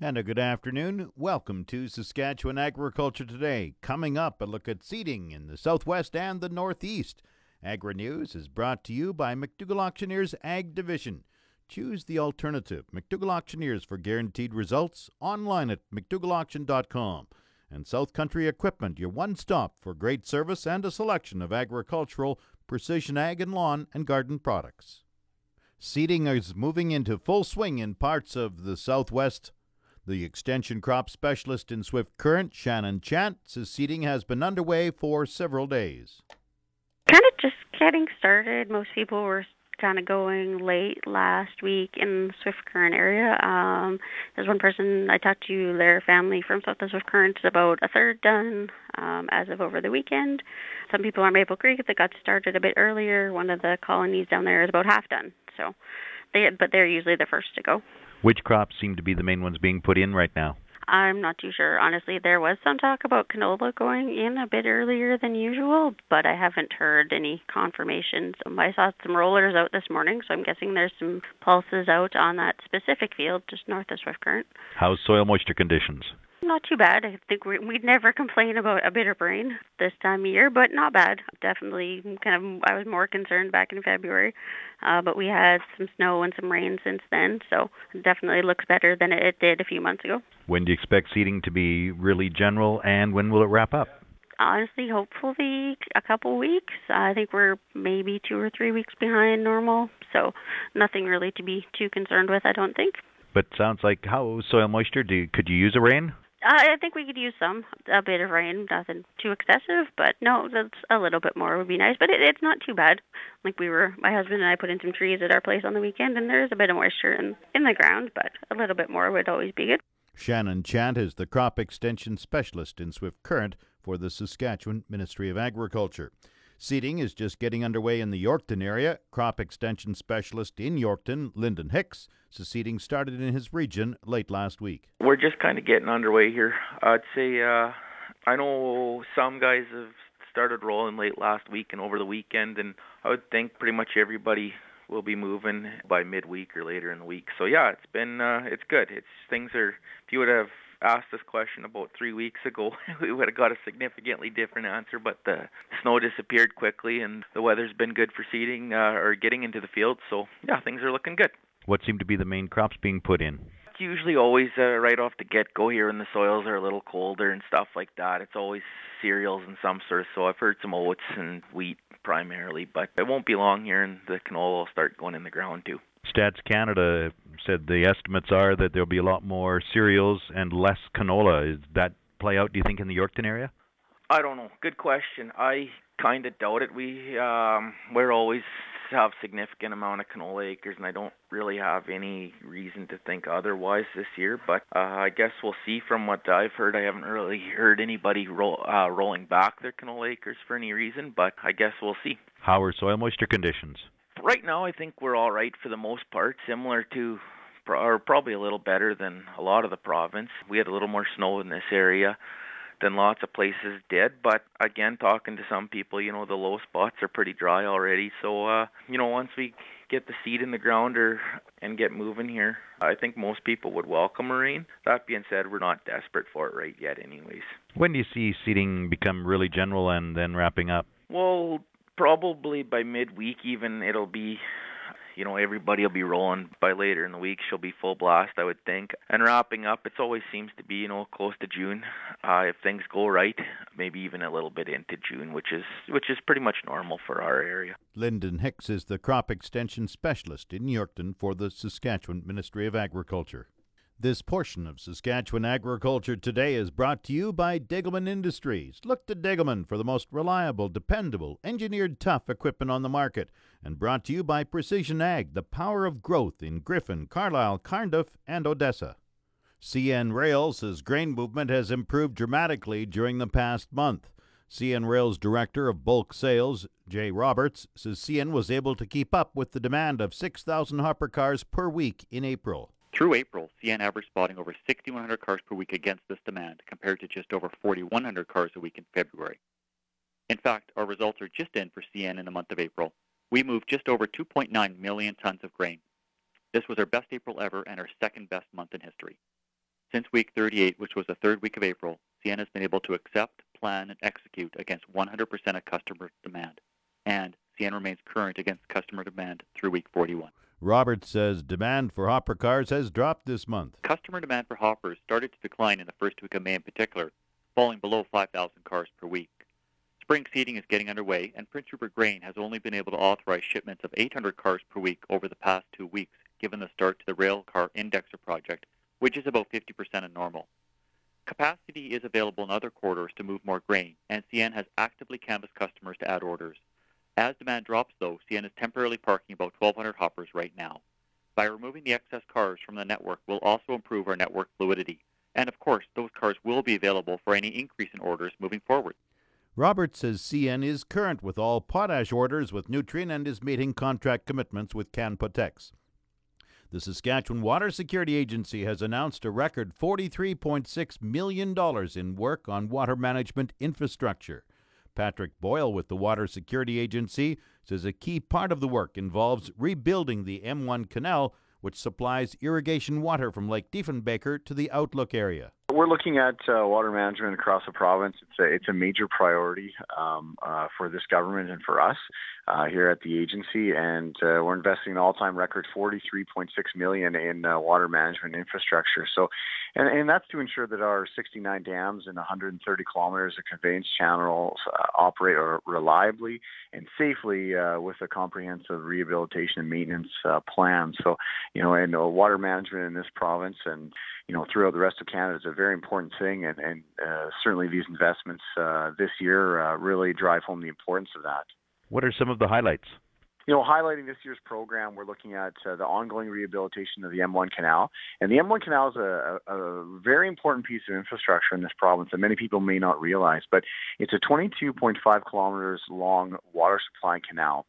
And a good afternoon. Welcome to Saskatchewan Agriculture Today. Coming up, a look at seeding in the southwest and the northeast. Agri News is brought to you by McDougall Auctioneers Ag Division. Choose the alternative. McDougall Auctioneers for guaranteed results online at McDougallAuction.com. And South Country Equipment, your one stop for great service and a selection of agricultural, precision ag, and lawn and garden products. Seeding is moving into full swing in parts of the southwest the extension crop specialist in Swift Current, Shannon Chant, says seeding has been underway for several days. Kind of just getting started. Most people were kind of going late last week in the Swift Current area. Um, there's one person I talked to, their family from South of Swift Current is about a third done um, as of over the weekend. Some people on Maple Creek that got started a bit earlier. One of the colonies down there is about half done. So, they but they're usually the first to go. Which crops seem to be the main ones being put in right now? I'm not too sure. Honestly, there was some talk about canola going in a bit earlier than usual, but I haven't heard any confirmations. I saw some rollers out this morning, so I'm guessing there's some pulses out on that specific field just north of Swift Current. How's soil moisture conditions? Not too bad. I think we, would never complain about a bit of rain this time of year, but not bad. Definitely, kind of. I was more concerned back in February, uh, but we had some snow and some rain since then, so it definitely looks better than it did a few months ago. When do you expect seeding to be really general, and when will it wrap up? Honestly, hopefully a couple weeks. I think we're maybe two or three weeks behind normal, so nothing really to be too concerned with. I don't think. But sounds like how soil moisture? Do you, could you use a rain? Uh, I think we could use some, a bit of rain, nothing too excessive, but no, that's a little bit more would be nice. But it, it's not too bad. Like we were, my husband and I put in some trees at our place on the weekend, and there's a bit of moisture in in the ground, but a little bit more would always be good. Shannon Chant is the crop extension specialist in Swift Current for the Saskatchewan Ministry of Agriculture. Seeding is just getting underway in the Yorkton area. Crop extension specialist in Yorkton, Lyndon Hicks, says seeding started in his region late last week. We're just kind of getting underway here. I'd say uh, I know some guys have started rolling late last week and over the weekend, and I would think pretty much everybody will be moving by midweek or later in the week. So yeah, it's been uh, it's good. It's things are. If you would have asked this question about three weeks ago, we would have got a significantly different answer. But the snow disappeared quickly, and the weather's been good for seeding uh, or getting into the field. So yeah, things are looking good. What seem to be the main crops being put in? It's usually always uh, right off the get-go here when the soils are a little colder and stuff like that. It's always cereals and some sort of. So I've heard some oats and wheat primarily, but it won't be long here, and the canola will start going in the ground too. Stats Canada said the estimates are that there'll be a lot more cereals and less canola. Is that play out? Do you think in the Yorkton area? I don't know. Good question. I kind of doubt it. We um, we're always have significant amount of canola acres, and I don't really have any reason to think otherwise this year. But uh, I guess we'll see. From what I've heard, I haven't really heard anybody roll, uh, rolling back their canola acres for any reason. But I guess we'll see. How are soil moisture conditions? Right now, I think we're all right for the most part, similar to or probably a little better than a lot of the province. We had a little more snow in this area than lots of places did, but again, talking to some people, you know, the low spots are pretty dry already. So, uh, you know, once we get the seed in the ground or and get moving here, I think most people would welcome a rain. That being said, we're not desperate for it right yet, anyways. When do you see seeding become really general and then wrapping up? Well, probably by midweek even it'll be you know everybody will be rolling by later in the week. She'll be full blast i would think. And wrapping up it always seems to be you know close to june. Uh if things go right maybe even a little bit into june which is which is pretty much normal for our area. Lyndon hicks is the crop extension specialist in yorkton for the saskatchewan ministry of agriculture this portion of Saskatchewan Agriculture Today is brought to you by Degelman Industries. Look to Degelman for the most reliable, dependable, engineered tough equipment on the market. And brought to you by Precision Ag, the power of growth in Griffin, Carlyle, Cardiff, and Odessa. CN Rail says grain movement has improved dramatically during the past month. CN Rail's Director of Bulk Sales, Jay Roberts, says CN was able to keep up with the demand of 6,000 hopper cars per week in April. Through April, CN averaged spotting over 6,100 cars per week against this demand, compared to just over 4,100 cars a week in February. In fact, our results are just in for CN in the month of April. We moved just over 2.9 million tons of grain. This was our best April ever and our second best month in history. Since week 38, which was the third week of April, CN has been able to accept, plan, and execute against 100% of customer demand. And CN remains current against customer demand through week 41. Roberts says demand for hopper cars has dropped this month. Customer demand for hoppers started to decline in the first week of May in particular, falling below 5,000 cars per week. Spring seeding is getting underway, and Prince Rupert Grain has only been able to authorize shipments of 800 cars per week over the past two weeks, given the start to the Rail Car Indexer project, which is about 50% of normal. Capacity is available in other corridors to move more grain, and CN has actively canvassed customers to add orders. As demand drops, though, CN is temporarily parking about 1,200 hoppers right now. By removing the excess cars from the network we'll also improve our network fluidity. And of course, those cars will be available for any increase in orders moving forward. Robert says CN is current with all potash orders with Nutrien and is meeting contract commitments with Canpotex. The Saskatchewan Water Security Agency has announced a record $43.6 million in work on water management infrastructure. Patrick Boyle with the Water Security Agency says a key part of the work involves rebuilding the M1 canal, which supplies irrigation water from Lake Diefenbaker to the Outlook area. We're looking at uh, water management across the province. It's a, it's a major priority um, uh, for this government and for us uh, here at the agency, and uh, we're investing an all-time record 43.6 million in uh, water management infrastructure. So, and, and that's to ensure that our 69 dams and 130 kilometers of conveyance channels uh, operate reliably and safely with a comprehensive rehabilitation and maintenance plan. So, you know, and water management in this province and you know throughout the rest of Canada is a very important thing, and, and uh, certainly these investments uh, this year uh, really drive home the importance of that. What are some of the highlights? You know, highlighting this year's program, we're looking at uh, the ongoing rehabilitation of the M1 Canal, and the M1 Canal is a, a, very important piece of infrastructure in this province that many people may not realize. But it's a 22.5 kilometers long water supply canal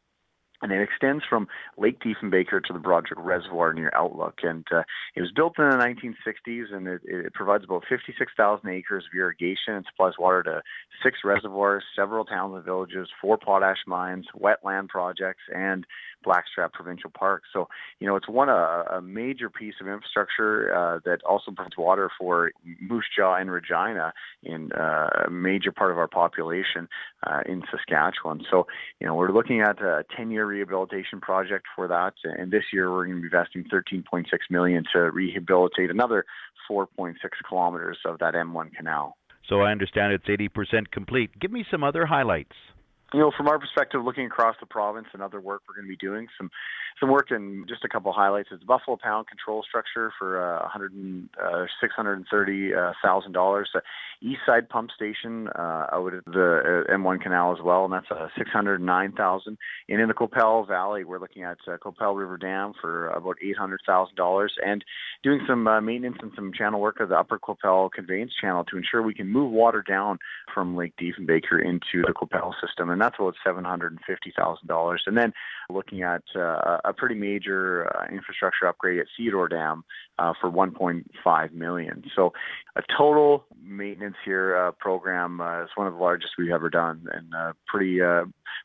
and it extends from Lake Diefenbaker to the Broderick Reservoir near Outlook. And uh, it was built in the 1960s, and it, it provides about 56,000 acres of irrigation and supplies water to six reservoirs, several towns and villages, four potash mines, wetland projects, and Blackstrap Provincial Park. So, you know, it's one a, a major piece of infrastructure uh, that also provides water for Moose Jaw and Regina in uh, a major part of our population uh, in Saskatchewan. So, you know, we're looking at a 10-year rehabilitation project for that, and this year we're going to be investing 13.6 million to rehabilitate another 4.6 kilometers of that M1 canal. So I understand it's 80% complete. Give me some other highlights you know, from our perspective, looking across the province and other work we're going to be doing, some some work in just a couple of highlights is Buffalo Pound control structure for uh, 100 uh, 630 thousand uh. East Side Pump Station uh, out at the uh, M1 Canal as well, and that's uh, 609,000. And in the Qu'Appelle Valley, we're looking at uh, Qu'Appelle River Dam for about 800,000 dollars, and doing some uh, maintenance and some channel work of the Upper Qu'Appelle Conveyance Channel to ensure we can move water down from Lake Diefenbaker into the Qu'Appelle system, and that's about 750,000 dollars. And then looking at uh, a pretty major uh, infrastructure upgrade at Cedar Dam uh, for 1.5 million. So a total maintenance here uh, program uh, is one of the largest we've ever done, and uh, pretty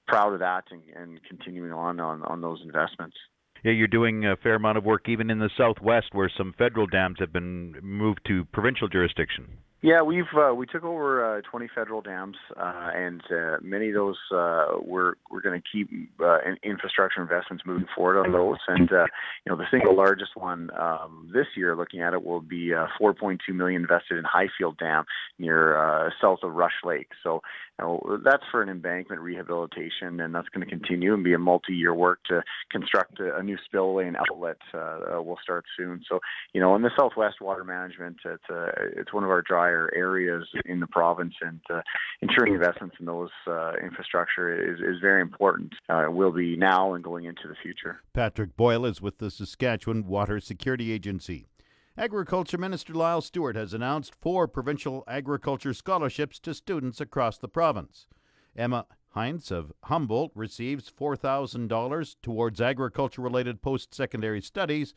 proud of that and, and continuing on, on on those investments. Yeah, you're doing a fair amount of work even in the southwest, where some federal dams have been moved to provincial jurisdiction. Yeah, we've uh, we took over uh, 20 federal dams, uh, and uh, many of those uh, we're we're going to keep uh, infrastructure investments moving forward on those. And you know, the single largest one um, this year, looking at it, will be uh, 4.2 million invested in Highfield Dam near south of Rush Lake. So you know, that's for an embankment rehabilitation, and that's going to continue and be a multi-year work to construct a, a new spillway and outlet. Will start soon. So you know, in the Southwest Water Management, it's it's one of our drier areas in the province, and uh, ensuring investments in those uh, infrastructure is, is very important. Uh, will be now and going into the future. Patrick Boyle is with the Saskatchewan Water Security Agency. Agriculture Minister Lyle Stewart has announced four provincial agriculture scholarships to students across the province. Emma Heinz of Humboldt receives $4,000 towards agriculture related post secondary studies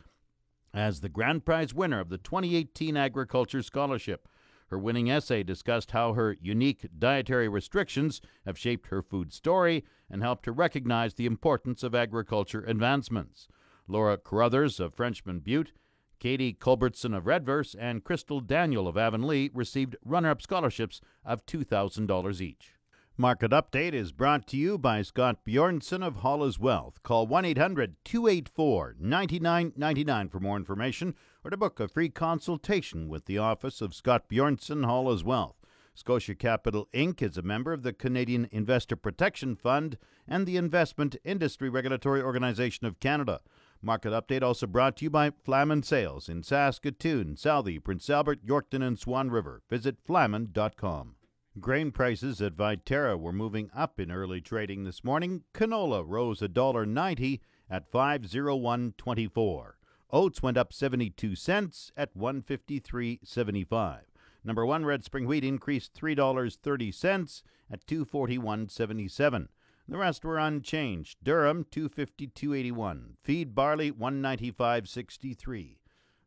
as the grand prize winner of the 2018 Agriculture Scholarship. Her winning essay discussed how her unique dietary restrictions have shaped her food story and helped her recognize the importance of agriculture advancements. Laura Carruthers of Frenchman Butte Katie Culbertson of Redvers and Crystal Daniel of Avonlea received runner up scholarships of $2,000 each. Market Update is brought to you by Scott Bjornson of Hollis Wealth. Call 1 800 284 9999 for more information or to book a free consultation with the office of Scott Bjornson Hall Hollis Wealth. Scotia Capital Inc. is a member of the Canadian Investor Protection Fund and the Investment Industry Regulatory Organization of Canada. Market Update also brought to you by Flaman Sales in Saskatoon, Southey, Prince Albert, Yorkton, and Swan River. Visit flaman.com. Grain prices at Viterra were moving up in early trading this morning. Canola rose $1.90 at 501.24. Oats went up 72 cents at 153.75. Number 1 red spring wheat increased $3.30 at 241.77. The rest were unchanged. Durum 252.81, feed barley 195.63,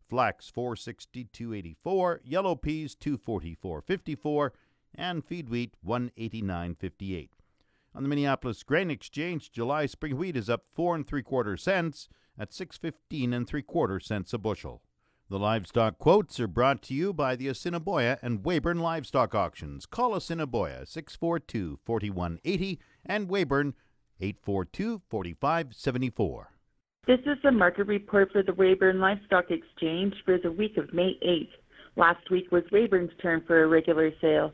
flax 462.84, yellow peas 244.54 and feed wheat 189.58. On the Minneapolis Grain Exchange, July spring wheat is up four and three quarter cents at 6.15 and three quarter cents a bushel. The livestock quotes are brought to you by the Assiniboia and Weyburn Livestock Auctions. Call Assiniboia 642 4180 and Weyburn 842 4574. This is the market report for the Weyburn Livestock Exchange for the week of May 8th. Last week was Weyburn's turn for a regular sale.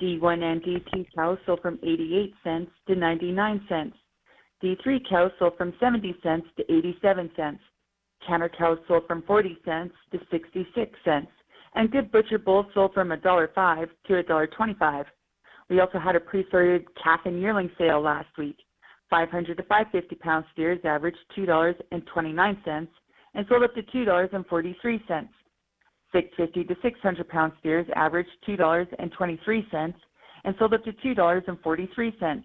D1 and D2 cows sold from 88 cents to 99 cents. D3 cows sold from 70 cents to 87 cents. Canner cows sold from 40 cents to 66 cents. And good butcher bulls sold from $1.05 to $1.25. We also had a pre-sorted calf and yearling sale last week. 500 to 550 pound steers averaged $2.29 and sold up to $2.43. 650 to 600 pound steers averaged $2.23 and sold up to $2.43.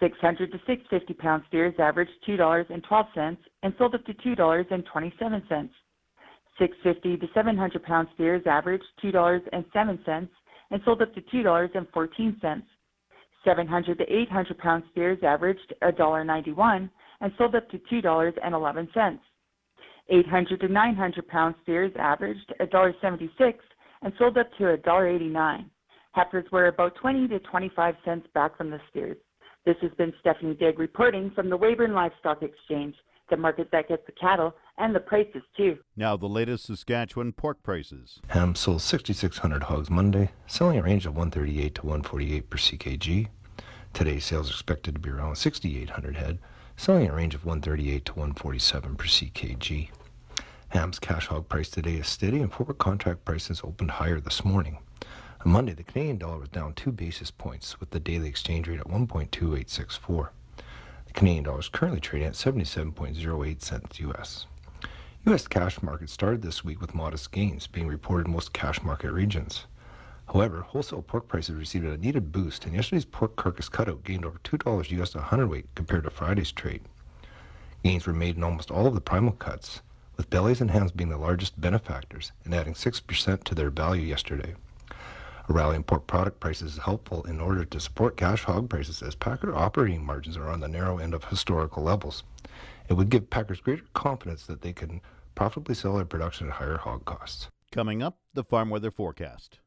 600 to 650 pound steers averaged $2.12 and sold up to $2.27. 650 to 700 pound steers averaged $2.07 and sold up to $2.14. 700 to 800 pound steers averaged $1.91 and sold up to $2.11. 800 to 900 pound steers averaged $1.76 and sold up to $1.89. Heifers were about 20 to 25 cents back from the steers. This has been Stephanie Digg reporting from the Weyburn Livestock Exchange, the market that gets the cattle and the prices too. Now the latest Saskatchewan pork prices. Ham sold 6,600 hogs Monday, selling a range of 138 to 148 per ckg. Today's sales are expected to be around 6,800 head, selling a range of 138 to 147 per ckg. Ham's cash hog price today is steady and forward contract prices opened higher this morning. On Monday, the Canadian dollar was down two basis points with the daily exchange rate at 1.2864. The Canadian dollar is currently trading at 77.08 cents US. U.S. cash markets started this week with modest gains being reported in most cash market regions. However, wholesale pork prices received a needed boost, and yesterday's pork carcass cutout gained over $2 US a hundredweight compared to Friday's trade. Gains were made in almost all of the primal cuts, with bellies and hams being the largest benefactors and adding 6% to their value yesterday. A rally in pork product prices is helpful in order to support cash hog prices as packer operating margins are on the narrow end of historical levels. It would give packers greater confidence that they can profitably sell their production at higher hog costs. Coming up, the farm weather forecast.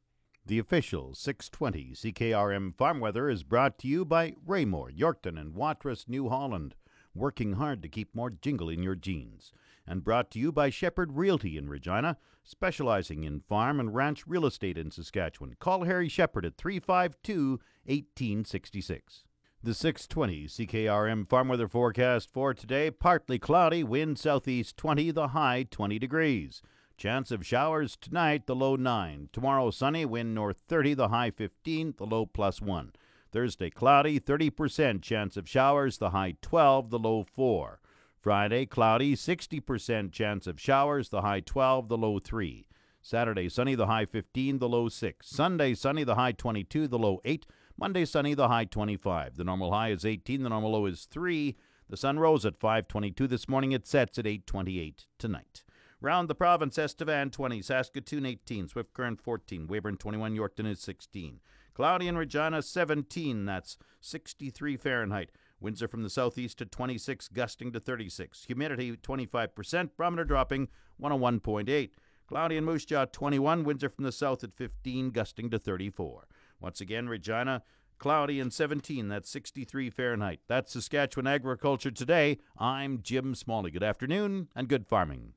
The official 620 CKRM farm weather is brought to you by Raymore, Yorkton, and Watrous, New Holland, working hard to keep more jingle in your jeans. And brought to you by Shepherd Realty in Regina, specializing in farm and ranch real estate in Saskatchewan. Call Harry Shepherd at 352 1866. The 620 CKRM farm weather forecast for today partly cloudy, wind southeast 20, the high 20 degrees. Chance of showers tonight, the low 9. Tomorrow sunny, wind north 30, the high 15, the low plus 1. Thursday cloudy, 30% chance of showers, the high 12, the low 4. Friday cloudy, 60% chance of showers, the high 12, the low 3. Saturday sunny, the high 15, the low 6. Sunday sunny, the high 22, the low 8. Monday sunny, the high 25. The normal high is 18, the normal low is 3. The sun rose at 5:22 this morning. It sets at 8:28 tonight. Round the province, Estevan 20, Saskatoon 18, Swift Current 14, Weyburn 21, Yorkton is 16. Cloudy in Regina 17, that's 63 Fahrenheit. Winds are from the southeast to 26, gusting to 36. Humidity 25%, barometer dropping 101.8. Cloudy in Moose Jaw 21, winds are from the south at 15, gusting to 34. Once again, Regina cloudy and 17, that's 63 Fahrenheit. That's Saskatchewan Agriculture Today. I'm Jim Smalley. Good afternoon and good farming.